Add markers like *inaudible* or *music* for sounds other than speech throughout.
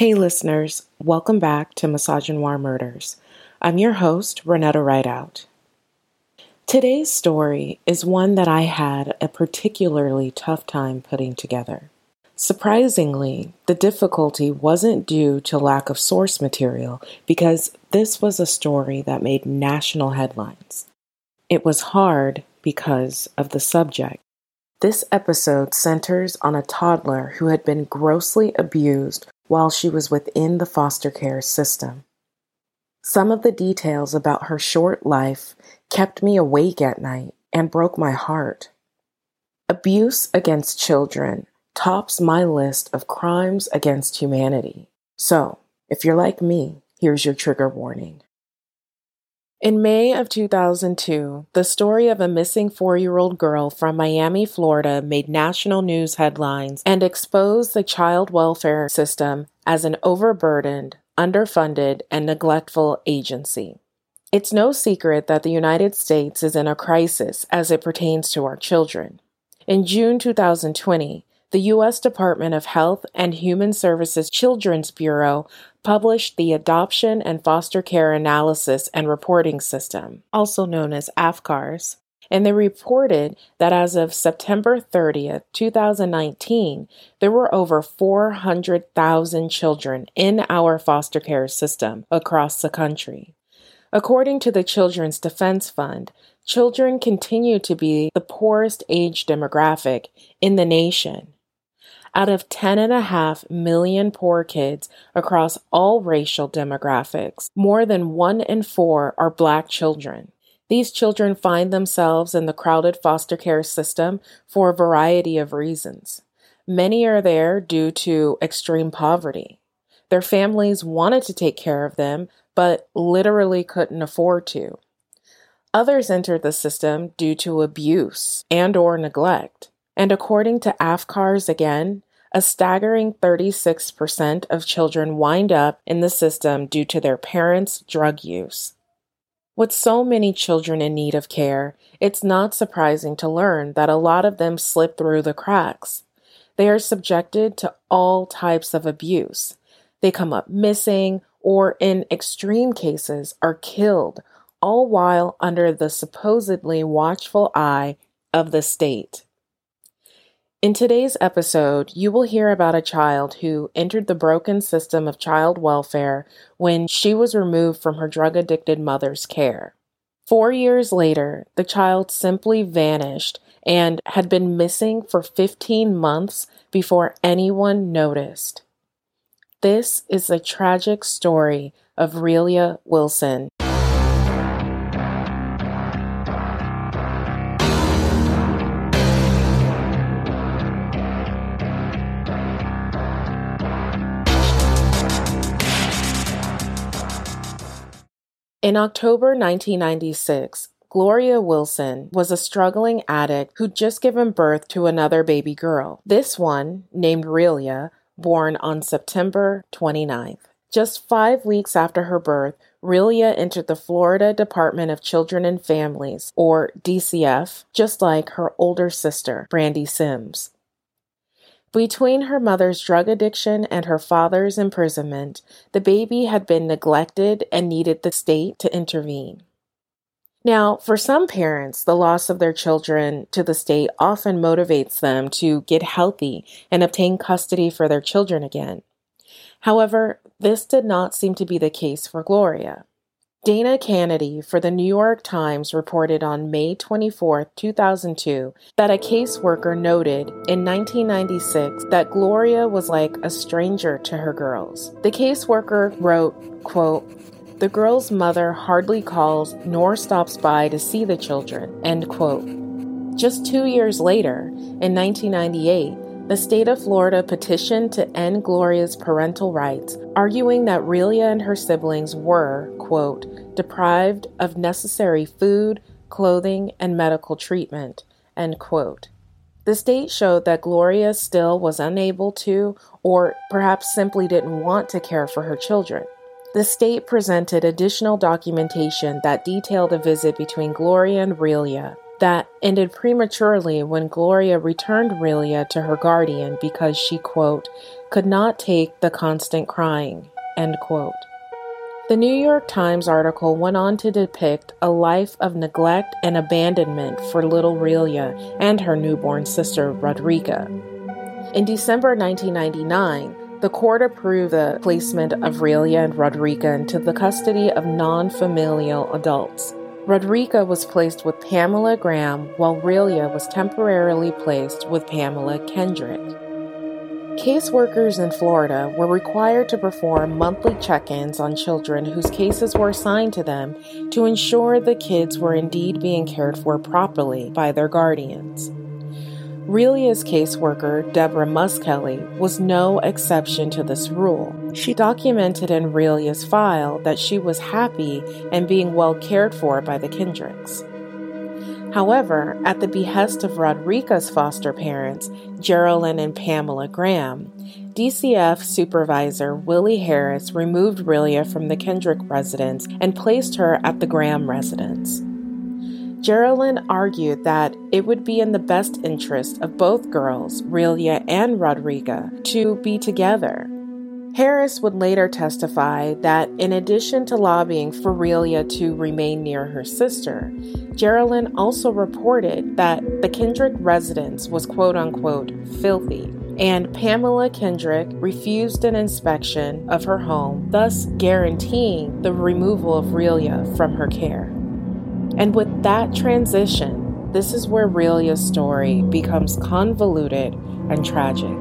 Hey, listeners, welcome back to Misogynoir Murders. I'm your host, Renetta Rideout. Today's story is one that I had a particularly tough time putting together. Surprisingly, the difficulty wasn't due to lack of source material because this was a story that made national headlines. It was hard because of the subject. This episode centers on a toddler who had been grossly abused while she was within the foster care system. Some of the details about her short life kept me awake at night and broke my heart. Abuse against children tops my list of crimes against humanity. So, if you're like me, here's your trigger warning. In May of 2002, the story of a missing four year old girl from Miami, Florida made national news headlines and exposed the child welfare system as an overburdened, underfunded, and neglectful agency. It's no secret that the United States is in a crisis as it pertains to our children. In June 2020, the U.S. Department of Health and Human Services Children's Bureau published the Adoption and Foster Care Analysis and Reporting System, also known as AFCARS, and they reported that as of September 30th, 2019, there were over 400,000 children in our foster care system across the country. According to the Children's Defense Fund, children continue to be the poorest age demographic in the nation. Out of 10.5 million poor kids across all racial demographics, more than one in four are black children. These children find themselves in the crowded foster care system for a variety of reasons. Many are there due to extreme poverty. Their families wanted to take care of them, but literally couldn't afford to. Others entered the system due to abuse and or neglect. And according to AFCARS again, a staggering 36% of children wind up in the system due to their parents' drug use. With so many children in need of care, it's not surprising to learn that a lot of them slip through the cracks. They are subjected to all types of abuse. They come up missing or, in extreme cases, are killed, all while under the supposedly watchful eye of the state. In today's episode, you will hear about a child who entered the broken system of child welfare when she was removed from her drug addicted mother's care. Four years later, the child simply vanished and had been missing for 15 months before anyone noticed. This is the tragic story of Rilya Wilson. In October 1996, Gloria Wilson was a struggling addict who'd just given birth to another baby girl. This one, named Rilya, born on September 29th. Just five weeks after her birth, Rilya entered the Florida Department of Children and Families, or DCF, just like her older sister, Brandy Sims. Between her mother's drug addiction and her father's imprisonment, the baby had been neglected and needed the state to intervene. Now, for some parents, the loss of their children to the state often motivates them to get healthy and obtain custody for their children again. However, this did not seem to be the case for Gloria. Dana Canedy for the New York Times reported on May 24, 2002, that a caseworker noted in 1996 that Gloria was like a stranger to her girls. The caseworker wrote, quote, the girl's mother hardly calls nor stops by to see the children, end quote. Just two years later, in 1998, the state of Florida petitioned to end Gloria's parental rights, arguing that Rilya and her siblings were, quote, deprived of necessary food, clothing, and medical treatment, end quote. The state showed that Gloria still was unable to, or perhaps simply didn't want to care for her children. The state presented additional documentation that detailed a visit between Gloria and Rilya that ended prematurely when Gloria returned Rilya to her guardian because she, quote, could not take the constant crying, end quote. The New York Times article went on to depict a life of neglect and abandonment for little Rilya and her newborn sister, Rodrika. In December 1999, the court approved the placement of Rilya and Rodrika into the custody of non familial adults. Rodrika was placed with Pamela Graham, while Rilya was temporarily placed with Pamela Kendrick. Caseworkers in Florida were required to perform monthly check ins on children whose cases were assigned to them to ensure the kids were indeed being cared for properly by their guardians. Rilya's caseworker, Deborah Muskelly, was no exception to this rule. She documented in Rilya's file that she was happy and being well cared for by the Kendricks. However, at the behest of Rodrika's foster parents, Geraldine and Pamela Graham, DCF supervisor Willie Harris removed Rilya from the Kendrick residence and placed her at the Graham residence. Geraldine argued that it would be in the best interest of both girls, Rilya and Rodrika, to be together Harris would later testify that in addition to lobbying for Rilya to remain near her sister, Geraldine also reported that the Kendrick residence was quote unquote filthy, and Pamela Kendrick refused an inspection of her home, thus guaranteeing the removal of Rilya from her care. And with that transition, this is where Rilya's story becomes convoluted and tragic.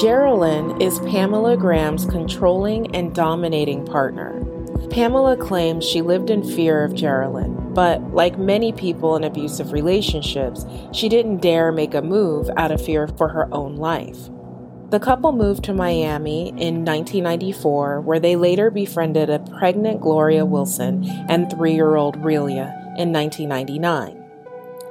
Geraldine is Pamela Graham's controlling and dominating partner. Pamela claims she lived in fear of Geraldine, but like many people in abusive relationships, she didn't dare make a move out of fear for her own life. The couple moved to Miami in 1994, where they later befriended a pregnant Gloria Wilson and three year old Rilya in 1999.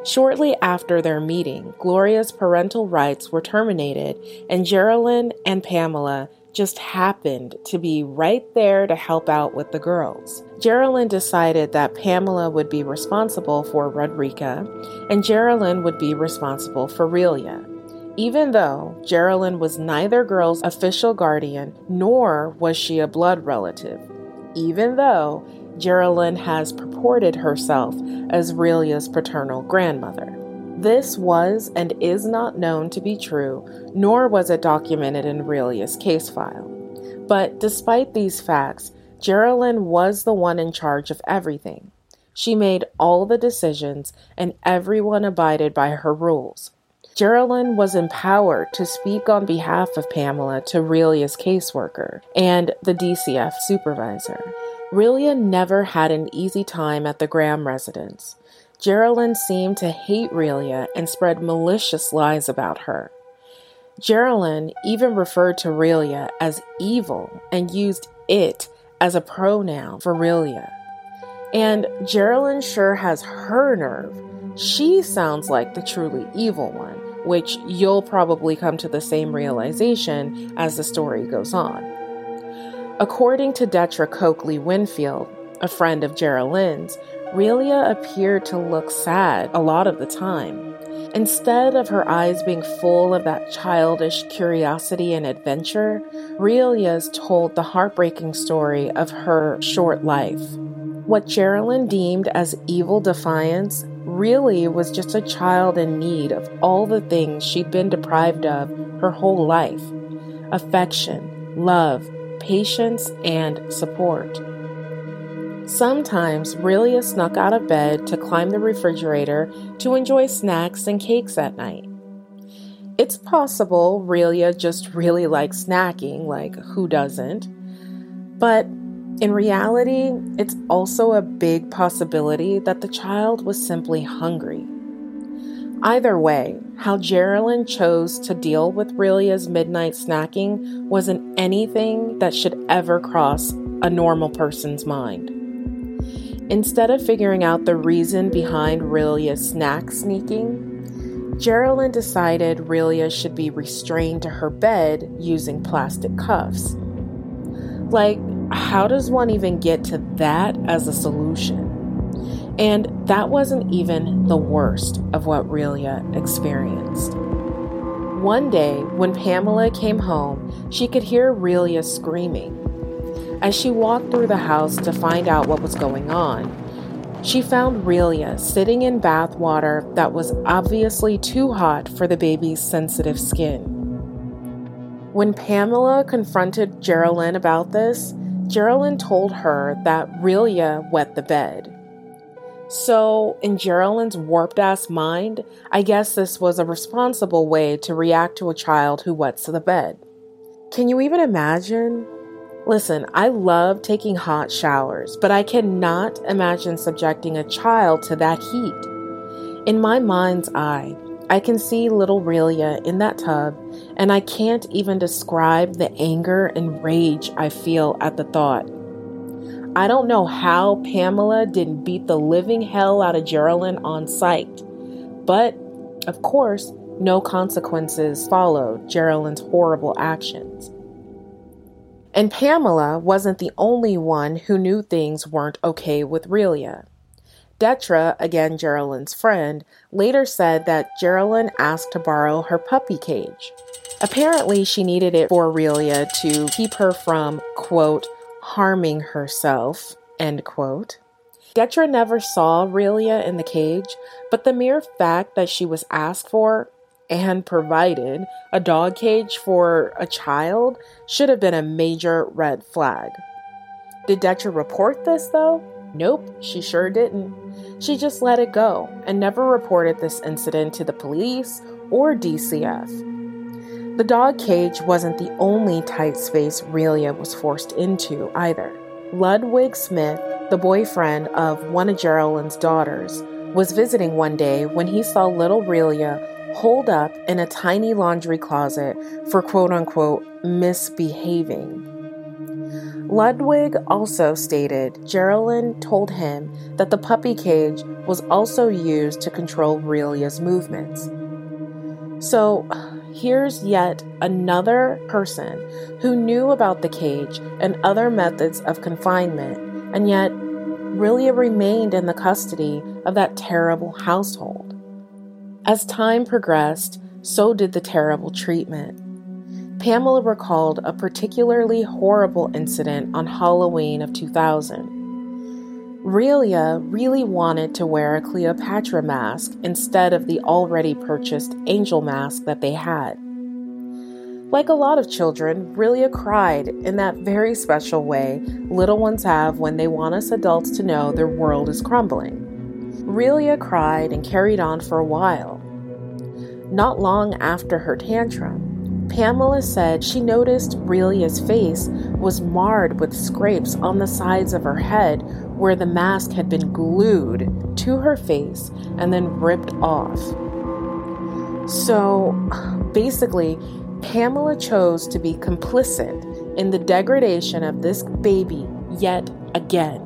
Shortly after their meeting, Gloria's parental rights were terminated, and Geraldine and Pamela just happened to be right there to help out with the girls. Geraldine decided that Pamela would be responsible for Rodrika, and Geraldine would be responsible for Rilya. Even though Geraldine was neither girl's official guardian, nor was she a blood relative. Even though Geraldine has purported herself as Rilya's paternal grandmother. This was and is not known to be true, nor was it documented in Rilya's case file. But despite these facts, Geraldine was the one in charge of everything. She made all the decisions, and everyone abided by her rules. Geraldine was empowered to speak on behalf of Pamela to Rilya's caseworker and the DCF supervisor. Rilya never had an easy time at the Graham residence. Geraldine seemed to hate Rilya and spread malicious lies about her. Geraldine even referred to Rilya as evil and used it as a pronoun for Rilya. And Geraldine sure has her nerve. She sounds like the truly evil one, which you'll probably come to the same realization as the story goes on. According to Detra Coakley Winfield, a friend of Geraldine's, Rilya appeared to look sad a lot of the time. Instead of her eyes being full of that childish curiosity and adventure, Rilya's told the heartbreaking story of her short life. What Geraldine deemed as evil defiance really was just a child in need of all the things she'd been deprived of her whole life affection, love, patience, and support. Sometimes Rilya snuck out of bed to climb the refrigerator to enjoy snacks and cakes at night. It's possible Rilya just really likes snacking, like who doesn't? But in reality, it's also a big possibility that the child was simply hungry. Either way, how Geraldine chose to deal with Rilya's midnight snacking wasn't anything that should ever cross a normal person's mind. Instead of figuring out the reason behind Rilya's snack sneaking, Geraldine decided Rilya should be restrained to her bed using plastic cuffs. Like, how does one even get to that as a solution? And that wasn't even the worst of what Rilya experienced. One day, when Pamela came home, she could hear Rilya screaming. As she walked through the house to find out what was going on, she found Rilya sitting in bath water that was obviously too hot for the baby's sensitive skin. When Pamela confronted Geraldine about this, Geraldine told her that Rilya wet the bed. So, in Geraldine's warped ass mind, I guess this was a responsible way to react to a child who wets the bed. Can you even imagine Listen, I love taking hot showers, but I cannot imagine subjecting a child to that heat. In my mind's eye, I can see little Rilya in that tub, and I can't even describe the anger and rage I feel at the thought. I don't know how Pamela didn't beat the living hell out of Geraldine on sight, but of course, no consequences followed Geraldine's horrible actions. And Pamela wasn't the only one who knew things weren't okay with Rilya. Detra, again Geraldine's friend, later said that Geraldine asked to borrow her puppy cage. Apparently, she needed it for Rilya to keep her from, quote, harming herself, end quote. Detra never saw Rilya in the cage, but the mere fact that she was asked for and provided a dog cage for a child should have been a major red flag. Did Detra report this though? Nope, she sure didn't. She just let it go and never reported this incident to the police or DCF. The dog cage wasn't the only tight space Rilya was forced into either. Ludwig Smith, the boyfriend of one of Geraldine's daughters, was visiting one day when he saw little Rilya holed up in a tiny laundry closet for quote unquote misbehaving. Ludwig also stated Geraldine told him that the puppy cage was also used to control Rilya's movements. So, here's yet another person who knew about the cage and other methods of confinement, and yet Rilya remained in the custody of that terrible household. As time progressed, so did the terrible treatment. Pamela recalled a particularly horrible incident on Halloween of 2000. Rilya really wanted to wear a Cleopatra mask instead of the already purchased angel mask that they had. Like a lot of children, Rilya cried in that very special way little ones have when they want us adults to know their world is crumbling. Rilya cried and carried on for a while. Not long after her tantrum, Pamela said she noticed Rilya's face was marred with scrapes on the sides of her head where the mask had been glued to her face and then ripped off. So basically, Pamela chose to be complicit in the degradation of this baby yet again.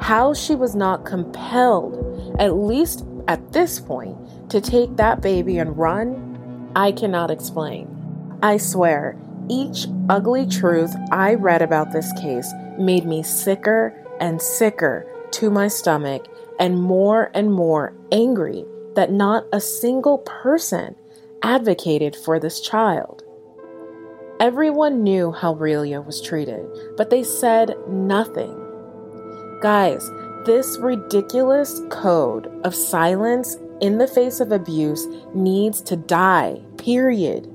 How she was not compelled, at least at this point, to take that baby and run, I cannot explain. I swear, each ugly truth I read about this case made me sicker and sicker to my stomach and more and more angry that not a single person advocated for this child. Everyone knew how Rilya was treated, but they said nothing. Guys, this ridiculous code of silence in the face of abuse needs to die, period.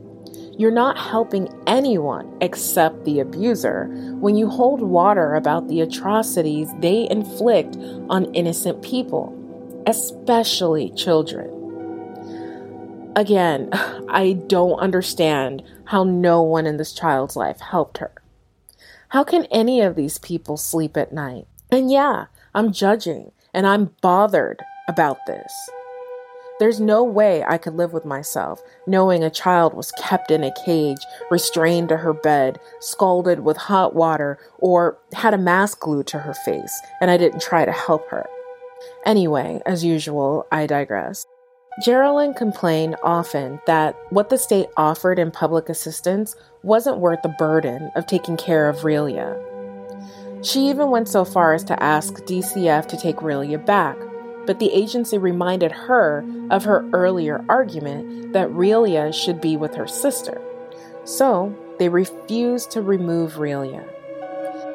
You're not helping anyone except the abuser when you hold water about the atrocities they inflict on innocent people, especially children. Again, *sighs* I don't understand how no one in this child's life helped her. How can any of these people sleep at night? And yeah, I'm judging and I'm bothered about this. There's no way I could live with myself knowing a child was kept in a cage, restrained to her bed, scalded with hot water, or had a mask glued to her face, and I didn't try to help her. Anyway, as usual, I digress. Geraldine complained often that what the state offered in public assistance wasn't worth the burden of taking care of Rilya. She even went so far as to ask DCF to take Rilya back, but the agency reminded her of her earlier argument that Rilya should be with her sister. So they refused to remove Rilya.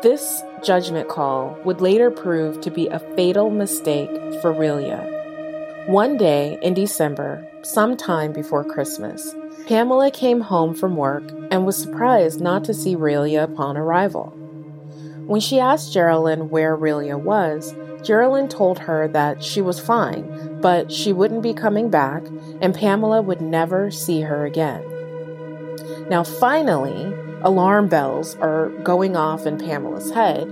This judgment call would later prove to be a fatal mistake for Rilya. One day in December, sometime before Christmas, Pamela came home from work and was surprised not to see Rilya upon arrival. When she asked Geraldine where Rilya was, Geraldine told her that she was fine, but she wouldn't be coming back, and Pamela would never see her again. Now, finally, alarm bells are going off in Pamela's head,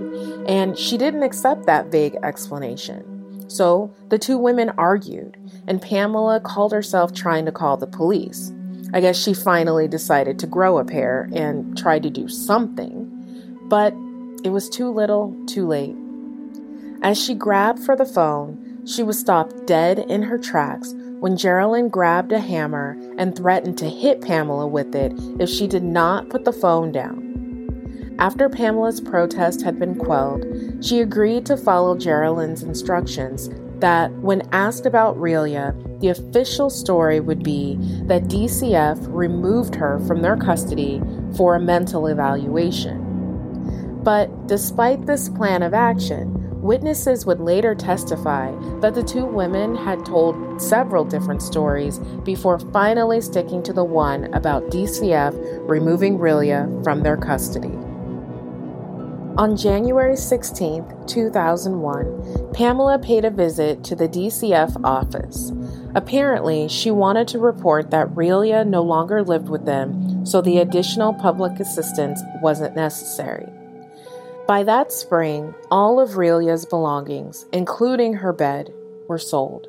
and she didn't accept that vague explanation. So the two women argued, and Pamela called herself trying to call the police. I guess she finally decided to grow a pair and try to do something, but it was too little, too late. As she grabbed for the phone, she was stopped dead in her tracks when Geraldine grabbed a hammer and threatened to hit Pamela with it if she did not put the phone down. After Pamela's protest had been quelled, she agreed to follow Geraldine's instructions that, when asked about Rilya, the official story would be that DCF removed her from their custody for a mental evaluation. But despite this plan of action, Witnesses would later testify that the two women had told several different stories before finally sticking to the one about DCF removing Rilya from their custody. On January 16, 2001, Pamela paid a visit to the DCF office. Apparently, she wanted to report that Rilya no longer lived with them, so the additional public assistance wasn't necessary. By that spring, all of Rilya's belongings, including her bed, were sold.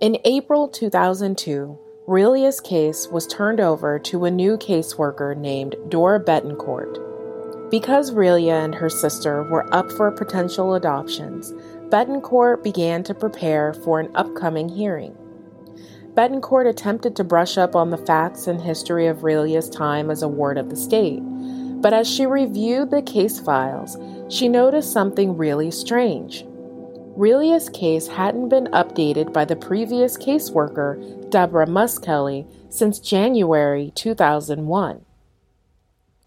In April 2002, Rilya's case was turned over to a new caseworker named Dora Betancourt. Because Rilya and her sister were up for potential adoptions, Betancourt began to prepare for an upcoming hearing. Betancourt attempted to brush up on the facts and history of Rilya's time as a ward of the state, but as she reviewed the case files, she noticed something really strange. Rilya's case hadn't been updated by the previous caseworker, Deborah Muskelly, since January 2001.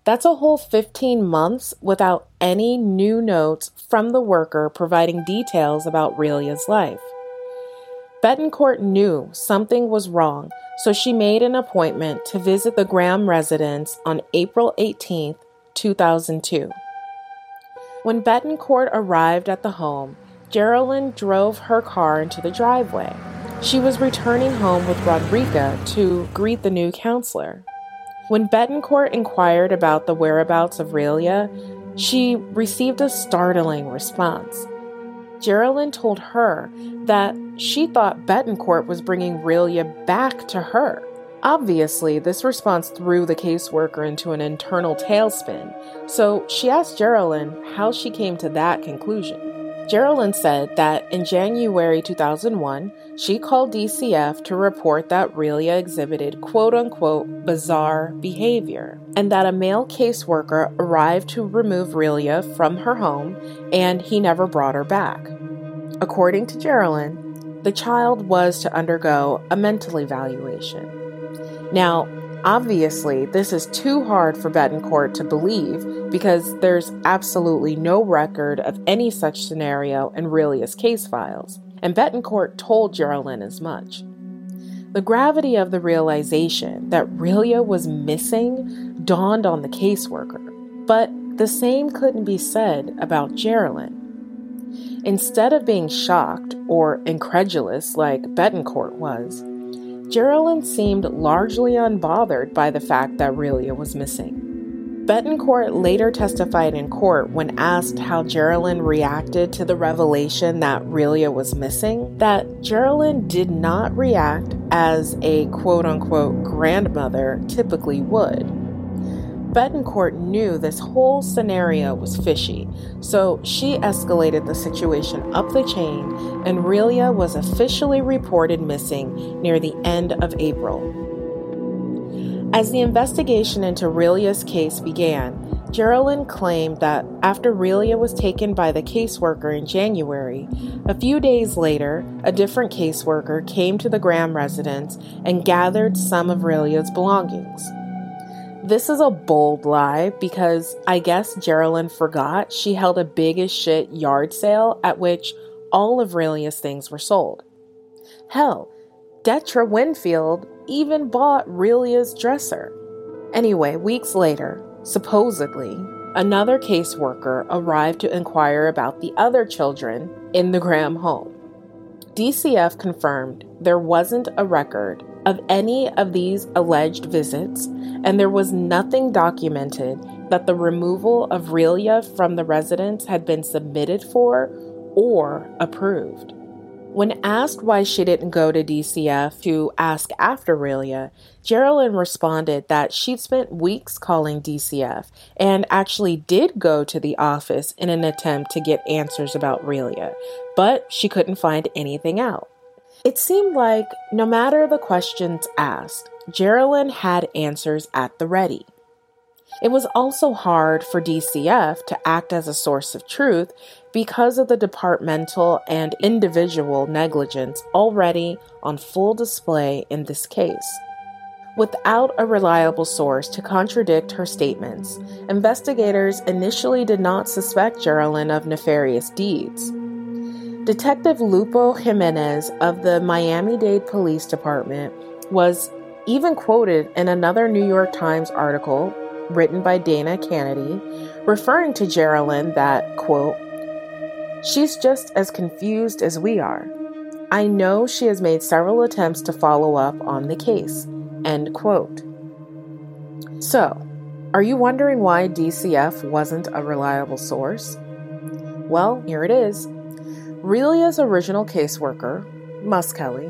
That's a whole 15 months without any new notes from the worker providing details about Rilya's life. Betancourt knew something was wrong so she made an appointment to visit the Graham residence on April 18, 2002. When Betancourt arrived at the home, Geraldine drove her car into the driveway. She was returning home with Rodrika to greet the new counselor. When Betancourt inquired about the whereabouts of Rilya, she received a startling response. Geraldine told her that she thought Betancourt was bringing Rilya back to her. Obviously, this response threw the caseworker into an internal tailspin, so she asked Geraldine how she came to that conclusion. Geraldine said that in January 2001, she called DCF to report that Rilya exhibited quote unquote bizarre behavior, and that a male caseworker arrived to remove Rilya from her home and he never brought her back. According to Geraldine, the child was to undergo a mental evaluation. Now, Obviously, this is too hard for Betancourt to believe because there's absolutely no record of any such scenario in Rilya's case files, and Betancourt told Geraldine as much. The gravity of the realization that Rilya was missing dawned on the caseworker, but the same couldn't be said about Geraldine. Instead of being shocked or incredulous like Betancourt was, Geraldine seemed largely unbothered by the fact that Rilya was missing. Betancourt later testified in court when asked how Geraldine reacted to the revelation that Rilya was missing, that Geraldine did not react as a quote unquote grandmother typically would. Betancourt knew this whole scenario was fishy, so she escalated the situation up the chain, and Rilya was officially reported missing near the end of April. As the investigation into Rilya's case began, Geraldine claimed that after Rilya was taken by the caseworker in January, a few days later, a different caseworker came to the Graham residence and gathered some of Rilya's belongings. This is a bold lie because I guess Geraldine forgot she held a big as shit yard sale at which all of Relia's things were sold. Hell, Detra Winfield even bought Rilya's dresser. Anyway, weeks later, supposedly, another caseworker arrived to inquire about the other children in the Graham home. DCF confirmed there wasn't a record of any of these alleged visits, and there was nothing documented that the removal of Rilya from the residence had been submitted for or approved. When asked why she didn't go to DCF to ask after Rilya, Geraldine responded that she'd spent weeks calling DCF and actually did go to the office in an attempt to get answers about Rilya, but she couldn't find anything out. It seemed like no matter the questions asked, Geraldine had answers at the ready. It was also hard for DCF to act as a source of truth because of the departmental and individual negligence already on full display in this case. Without a reliable source to contradict her statements, investigators initially did not suspect Geraldine of nefarious deeds. Detective Lupo Jimenez of the Miami Dade Police Department was even quoted in another New York Times article written by Dana Canedy, referring to Geraldine that, quote, She's just as confused as we are. I know she has made several attempts to follow up on the case. End quote. So, are you wondering why DCF wasn't a reliable source? Well, here it is. Rilya's original caseworker, Muskelly,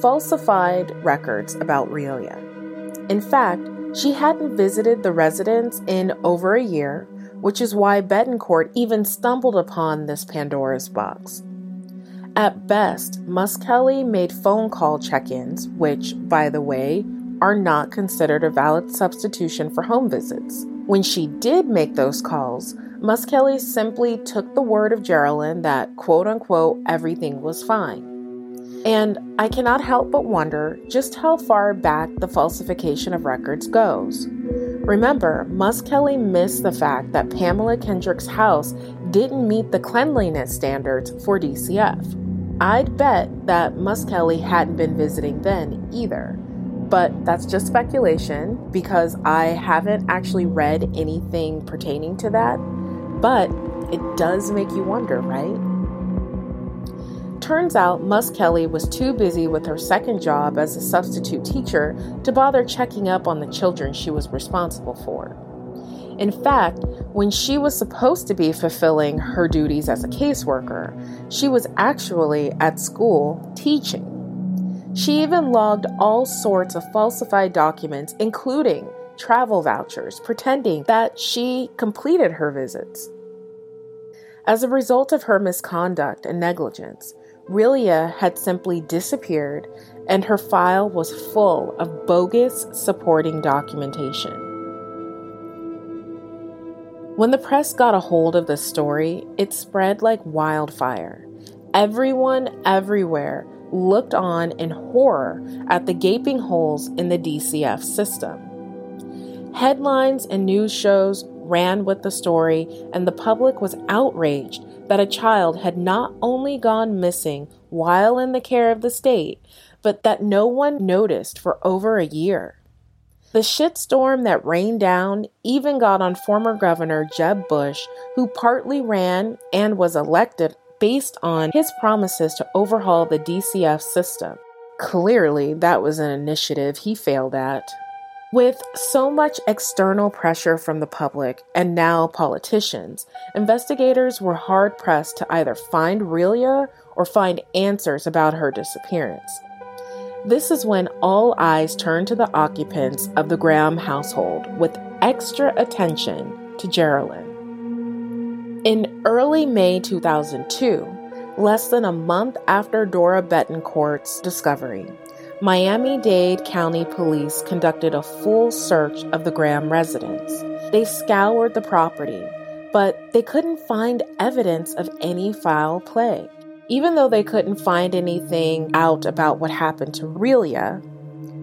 falsified records about Rilya. In fact, she hadn't visited the residence in over a year, which is why Betancourt even stumbled upon this Pandora's box. At best, Muskelly made phone call check ins, which, by the way, are not considered a valid substitution for home visits. When she did make those calls, Muskelly simply took the word of Geraldine that, quote unquote, everything was fine. And I cannot help but wonder just how far back the falsification of records goes. Remember, Muskelly missed the fact that Pamela Kendrick's house didn't meet the cleanliness standards for DCF. I'd bet that Muskelly hadn't been visiting then either. But that's just speculation because I haven't actually read anything pertaining to that. But it does make you wonder, right? Turns out Muskelly was too busy with her second job as a substitute teacher to bother checking up on the children she was responsible for. In fact, when she was supposed to be fulfilling her duties as a caseworker, she was actually at school teaching. She even logged all sorts of falsified documents, including travel vouchers, pretending that she completed her visits. As a result of her misconduct and negligence, Rilya had simply disappeared and her file was full of bogus supporting documentation. When the press got a hold of the story, it spread like wildfire. Everyone everywhere looked on in horror at the gaping holes in the DCF system. Headlines and news shows ran with the story, and the public was outraged that a child had not only gone missing while in the care of the state, but that no one noticed for over a year. The shitstorm that rained down even got on former Governor Jeb Bush, who partly ran and was elected based on his promises to overhaul the DCF system. Clearly, that was an initiative he failed at. With so much external pressure from the public and now politicians, investigators were hard pressed to either find Rilya or find answers about her disappearance. This is when all eyes turned to the occupants of the Graham household with extra attention to Geraldine. In early May 2002, less than a month after Dora Betancourt's discovery, Miami Dade County Police conducted a full search of the Graham residence. They scoured the property, but they couldn't find evidence of any foul play. Even though they couldn't find anything out about what happened to Rilya,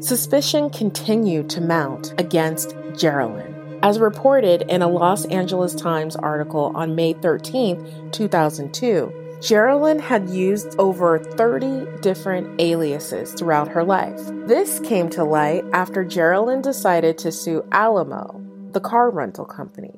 suspicion continued to mount against Geraldine. As reported in a Los Angeles Times article on May 13, 2002, Geraldine had used over 30 different aliases throughout her life. This came to light after Geraldine decided to sue Alamo, the car rental company.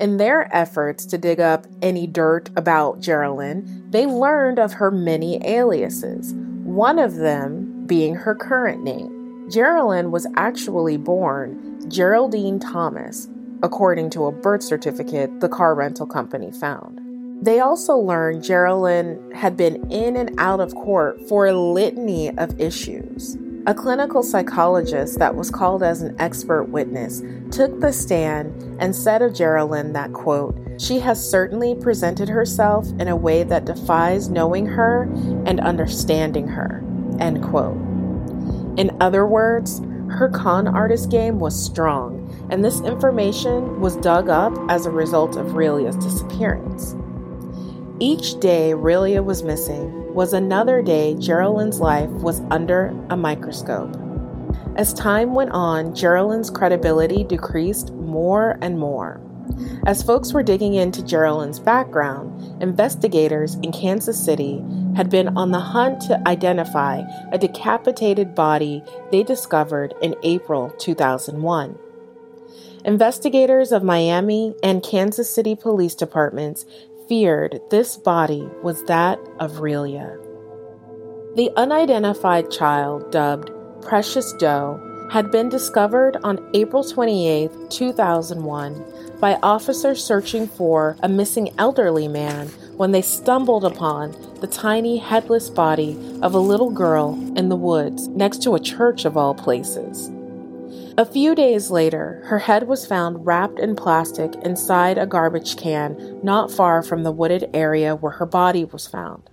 In their efforts to dig up any dirt about Geraldine, they learned of her many aliases, one of them being her current name. Geraldine was actually born Geraldine Thomas, according to a birth certificate the car rental company found. They also learned Geraldine had been in and out of court for a litany of issues. A clinical psychologist that was called as an expert witness took the stand and said of Geraldine that, quote, she has certainly presented herself in a way that defies knowing her and understanding her, end quote. In other words, her con artist game was strong, and this information was dug up as a result of Rilya's disappearance. Each day Rilya was missing was another day Geraldine's life was under a microscope. As time went on, Geraldine's credibility decreased more and more. As folks were digging into Geraldine's background, investigators in Kansas City had been on the hunt to identify a decapitated body they discovered in April 2001. Investigators of Miami and Kansas City police departments feared this body was that of Rilya. The unidentified child, dubbed Precious Doe, had been discovered on April 28, 2001, by officers searching for a missing elderly man when they stumbled upon the tiny headless body of a little girl in the woods next to a church of all places. A few days later, her head was found wrapped in plastic inside a garbage can not far from the wooded area where her body was found.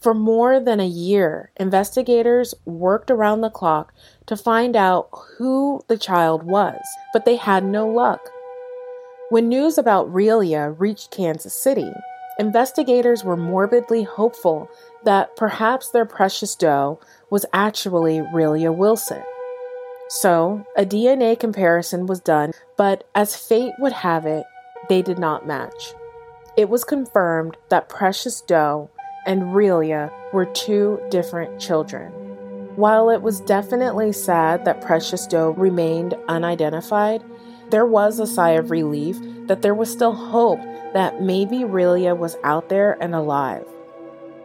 For more than a year, investigators worked around the clock to find out who the child was, but they had no luck. When news about Rilya reached Kansas City, investigators were morbidly hopeful that perhaps their precious doe was actually Rilya Wilson. So, a DNA comparison was done, but as fate would have it, they did not match. It was confirmed that Precious Doe and Rilya were two different children. While it was definitely sad that Precious Doe remained unidentified, there was a sigh of relief that there was still hope that maybe Rilya was out there and alive.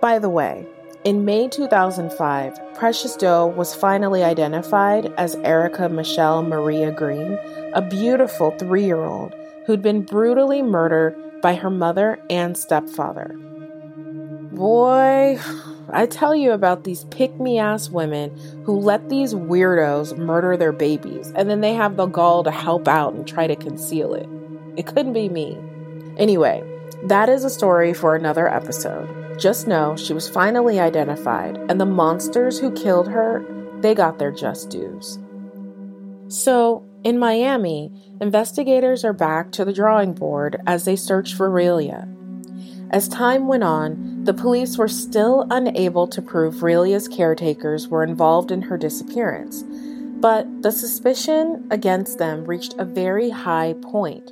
By the way, in May 2005, Precious Doe was finally identified as Erica Michelle Maria Green, a beautiful three year old who'd been brutally murdered by her mother and stepfather. Boy, *sighs* I tell you about these pick me ass women who let these weirdos murder their babies and then they have the gall to help out and try to conceal it. It couldn't be me. Anyway, that is a story for another episode. Just know she was finally identified, and the monsters who killed her, they got their just dues. So, in Miami, investigators are back to the drawing board as they search for Rilya. As time went on, the police were still unable to prove Rilya's caretakers were involved in her disappearance, but the suspicion against them reached a very high point.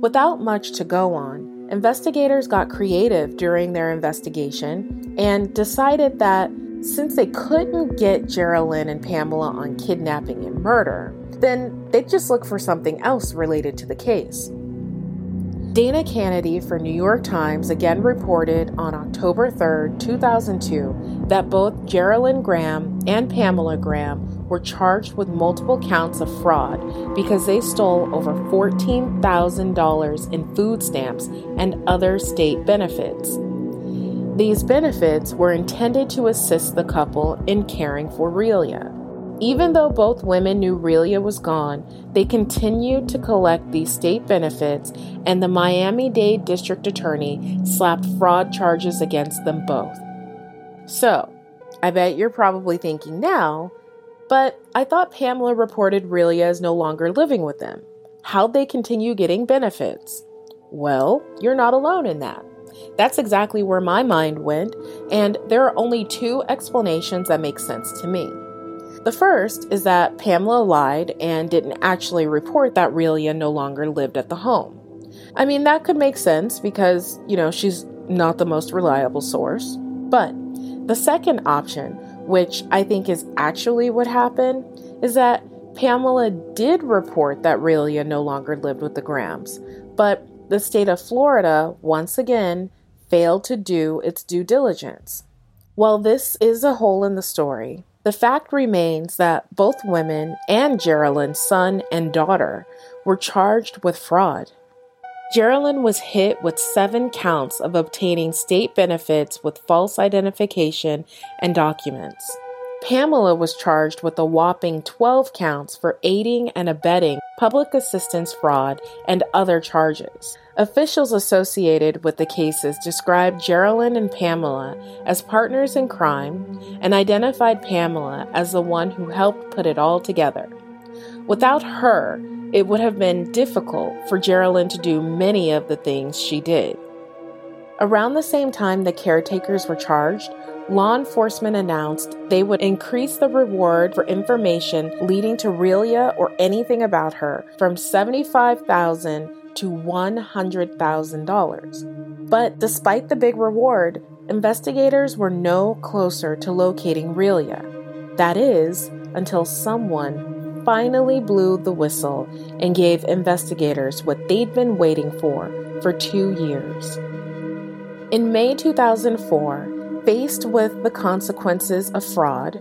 Without much to go on, Investigators got creative during their investigation and decided that since they couldn't get Geraldine and Pamela on kidnapping and murder, then they'd just look for something else related to the case. Dana Canedy for New York Times again reported on October 3, 2002, that both Geraldine Graham and Pamela Graham were charged with multiple counts of fraud because they stole over $14,000 in food stamps and other state benefits. These benefits were intended to assist the couple in caring for Rilya. Even though both women knew Rilya was gone, they continued to collect these state benefits, and the Miami Dade District Attorney slapped fraud charges against them both. So, I bet you're probably thinking now, but I thought Pamela reported Rilya is no longer living with them. How'd they continue getting benefits? Well, you're not alone in that. That's exactly where my mind went, and there are only two explanations that make sense to me. The first is that Pamela lied and didn't actually report that Rilya no longer lived at the home. I mean, that could make sense because, you know, she's not the most reliable source. But the second option, which I think is actually what happened, is that Pamela did report that Rilya no longer lived with the Grahams, but the state of Florida, once again, failed to do its due diligence. While this is a hole in the story, the fact remains that both women and Geralyn's son and daughter were charged with fraud. Geralyn was hit with seven counts of obtaining state benefits with false identification and documents. Pamela was charged with a whopping 12 counts for aiding and abetting public assistance fraud and other charges. Officials associated with the cases described Geralyn and Pamela as partners in crime and identified Pamela as the one who helped put it all together. Without her, it would have been difficult for Geralyn to do many of the things she did. Around the same time the caretakers were charged, law enforcement announced they would increase the reward for information leading to Rilya or anything about her from 75,000 to $100,000. But despite the big reward, investigators were no closer to locating Rilya. That is, until someone finally blew the whistle and gave investigators what they'd been waiting for for two years. In May 2004, Faced with the consequences of fraud,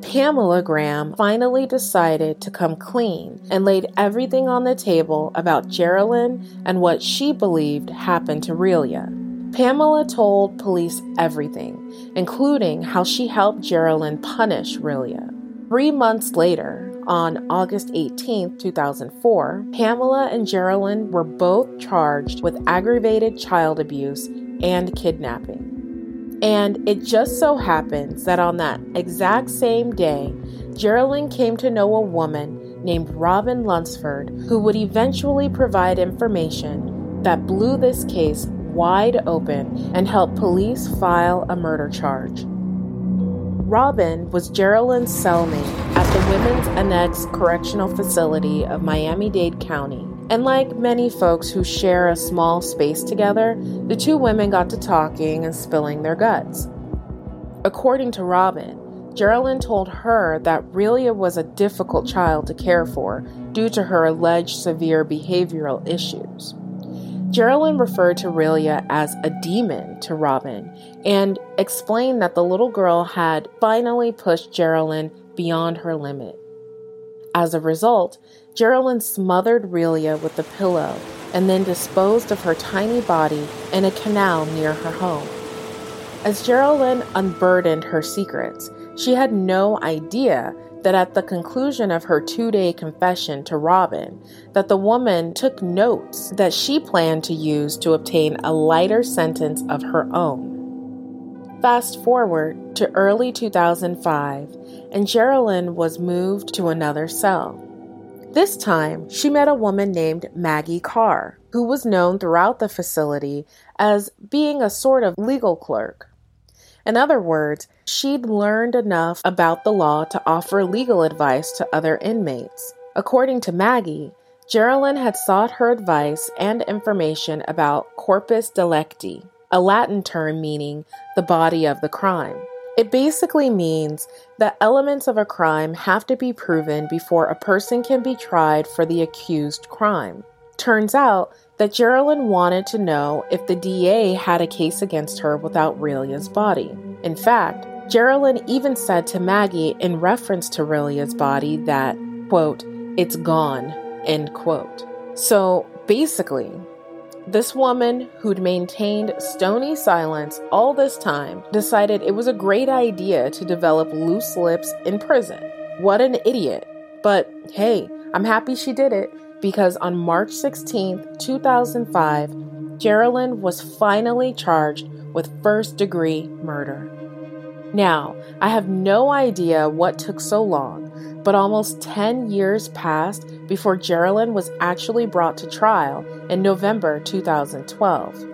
Pamela Graham finally decided to come clean and laid everything on the table about Geralyn and what she believed happened to Rilya. Pamela told police everything, including how she helped Geralyn punish Rilya. Three months later, on August 18, 2004, Pamela and Geralyn were both charged with aggravated child abuse and kidnapping. And it just so happens that on that exact same day, Geralyn came to know a woman named Robin Lunsford who would eventually provide information that blew this case wide open and helped police file a murder charge. Robin was Geralyn's cellmate at the Women's Annex Correctional Facility of Miami Dade County and like many folks who share a small space together, the two women got to talking and spilling their guts. According to Robin, Geralyn told her that Rilya was a difficult child to care for due to her alleged severe behavioral issues. Geralyn referred to Rilya as a demon to Robin and explained that the little girl had finally pushed Geralyn beyond her limit. As a result, Geralyn smothered Rilya with a pillow and then disposed of her tiny body in a canal near her home. As Geralyn unburdened her secrets, she had no idea that at the conclusion of her two-day confession to Robin, that the woman took notes that she planned to use to obtain a lighter sentence of her own. Fast forward to early 2005, and Geralyn was moved to another cell. This time, she met a woman named Maggie Carr, who was known throughout the facility as being a sort of legal clerk. In other words, she'd learned enough about the law to offer legal advice to other inmates. According to Maggie, Geralyn had sought her advice and information about corpus delicti, a Latin term meaning the body of the crime. It basically means that elements of a crime have to be proven before a person can be tried for the accused crime. Turns out that Geralyn wanted to know if the DA had a case against her without Rilya's body. In fact, Geralyn even said to Maggie in reference to Rilya's body that, quote, it's gone, end quote. So basically, this woman, who'd maintained stony silence all this time, decided it was a great idea to develop loose lips in prison. What an idiot. But hey, I'm happy she did it because on March 16, 2005, Geralyn was finally charged with first degree murder. Now, I have no idea what took so long, but almost 10 years passed before Geraldine was actually brought to trial in November 2012.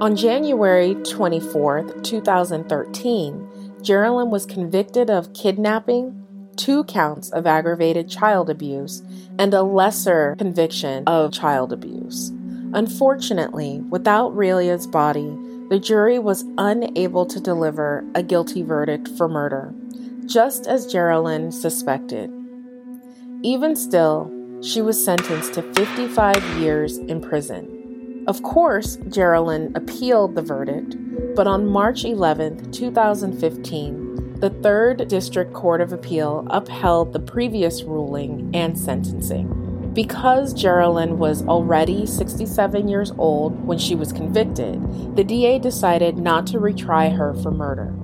On January 24, 2013, Geraldine was convicted of kidnapping, two counts of aggravated child abuse, and a lesser conviction of child abuse. Unfortunately, without Rilya's body, the jury was unable to deliver a guilty verdict for murder, just as Geraldine suspected. Even still, she was sentenced to 55 years in prison. Of course, Geraldine appealed the verdict, but on March 11, 2015, the 3rd District Court of Appeal upheld the previous ruling and sentencing. Because Geraldine was already 67 years old when she was convicted, the DA decided not to retry her for murder.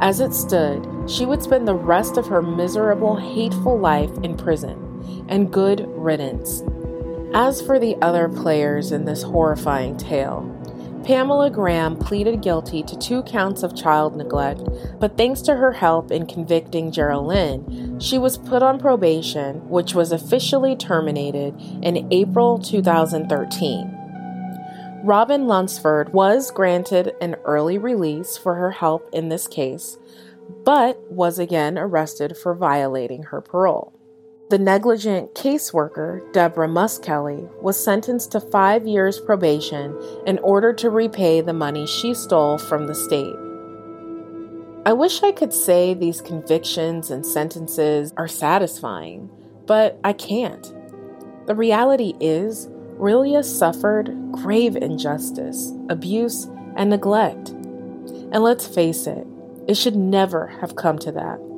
As it stood, she would spend the rest of her miserable, hateful life in prison, and good riddance. As for the other players in this horrifying tale, Pamela Graham pleaded guilty to two counts of child neglect, but thanks to her help in convicting Geraldine, she was put on probation, which was officially terminated in April 2013. Robin Lunsford was granted an early release for her help in this case, but was again arrested for violating her parole. The negligent caseworker, Deborah Muskelly, was sentenced to five years probation in order to repay the money she stole from the state. I wish I could say these convictions and sentences are satisfying, but I can't. The reality is, Rilya suffered grave injustice, abuse, and neglect. And let's face it, it should never have come to that.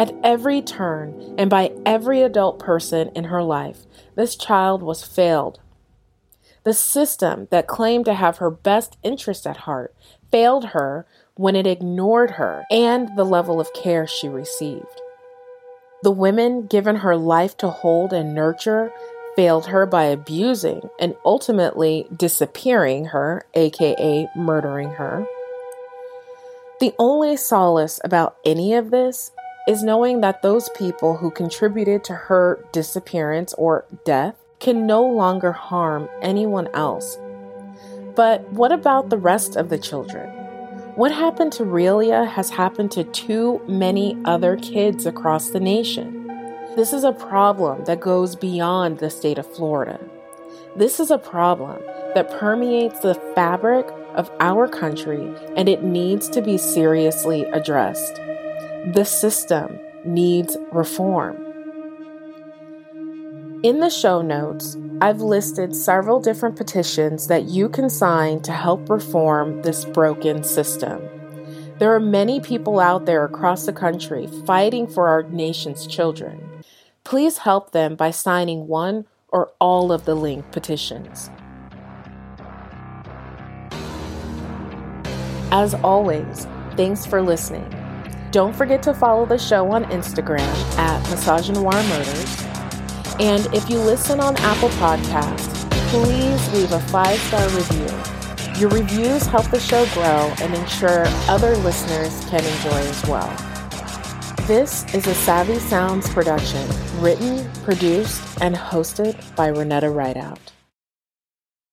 At every turn and by every adult person in her life, this child was failed. The system that claimed to have her best interest at heart failed her when it ignored her and the level of care she received. The women given her life to hold and nurture failed her by abusing and ultimately disappearing her, aka murdering her. The only solace about any of this is knowing that those people who contributed to her disappearance or death can no longer harm anyone else. But what about the rest of the children? What happened to Rilya has happened to too many other kids across the nation. This is a problem that goes beyond the state of Florida. This is a problem that permeates the fabric of our country and it needs to be seriously addressed. The system needs reform. In the show notes, I've listed several different petitions that you can sign to help reform this broken system. There are many people out there across the country fighting for our nation's children. Please help them by signing one or all of the linked petitions. As always, thanks for listening. Don't forget to follow the show on Instagram at Misogynoir Murders. And if you listen on Apple Podcasts, please leave a five star review. Your reviews help the show grow and ensure other listeners can enjoy as well. This is a Savvy Sounds production, written, produced, and hosted by Renetta Rideout.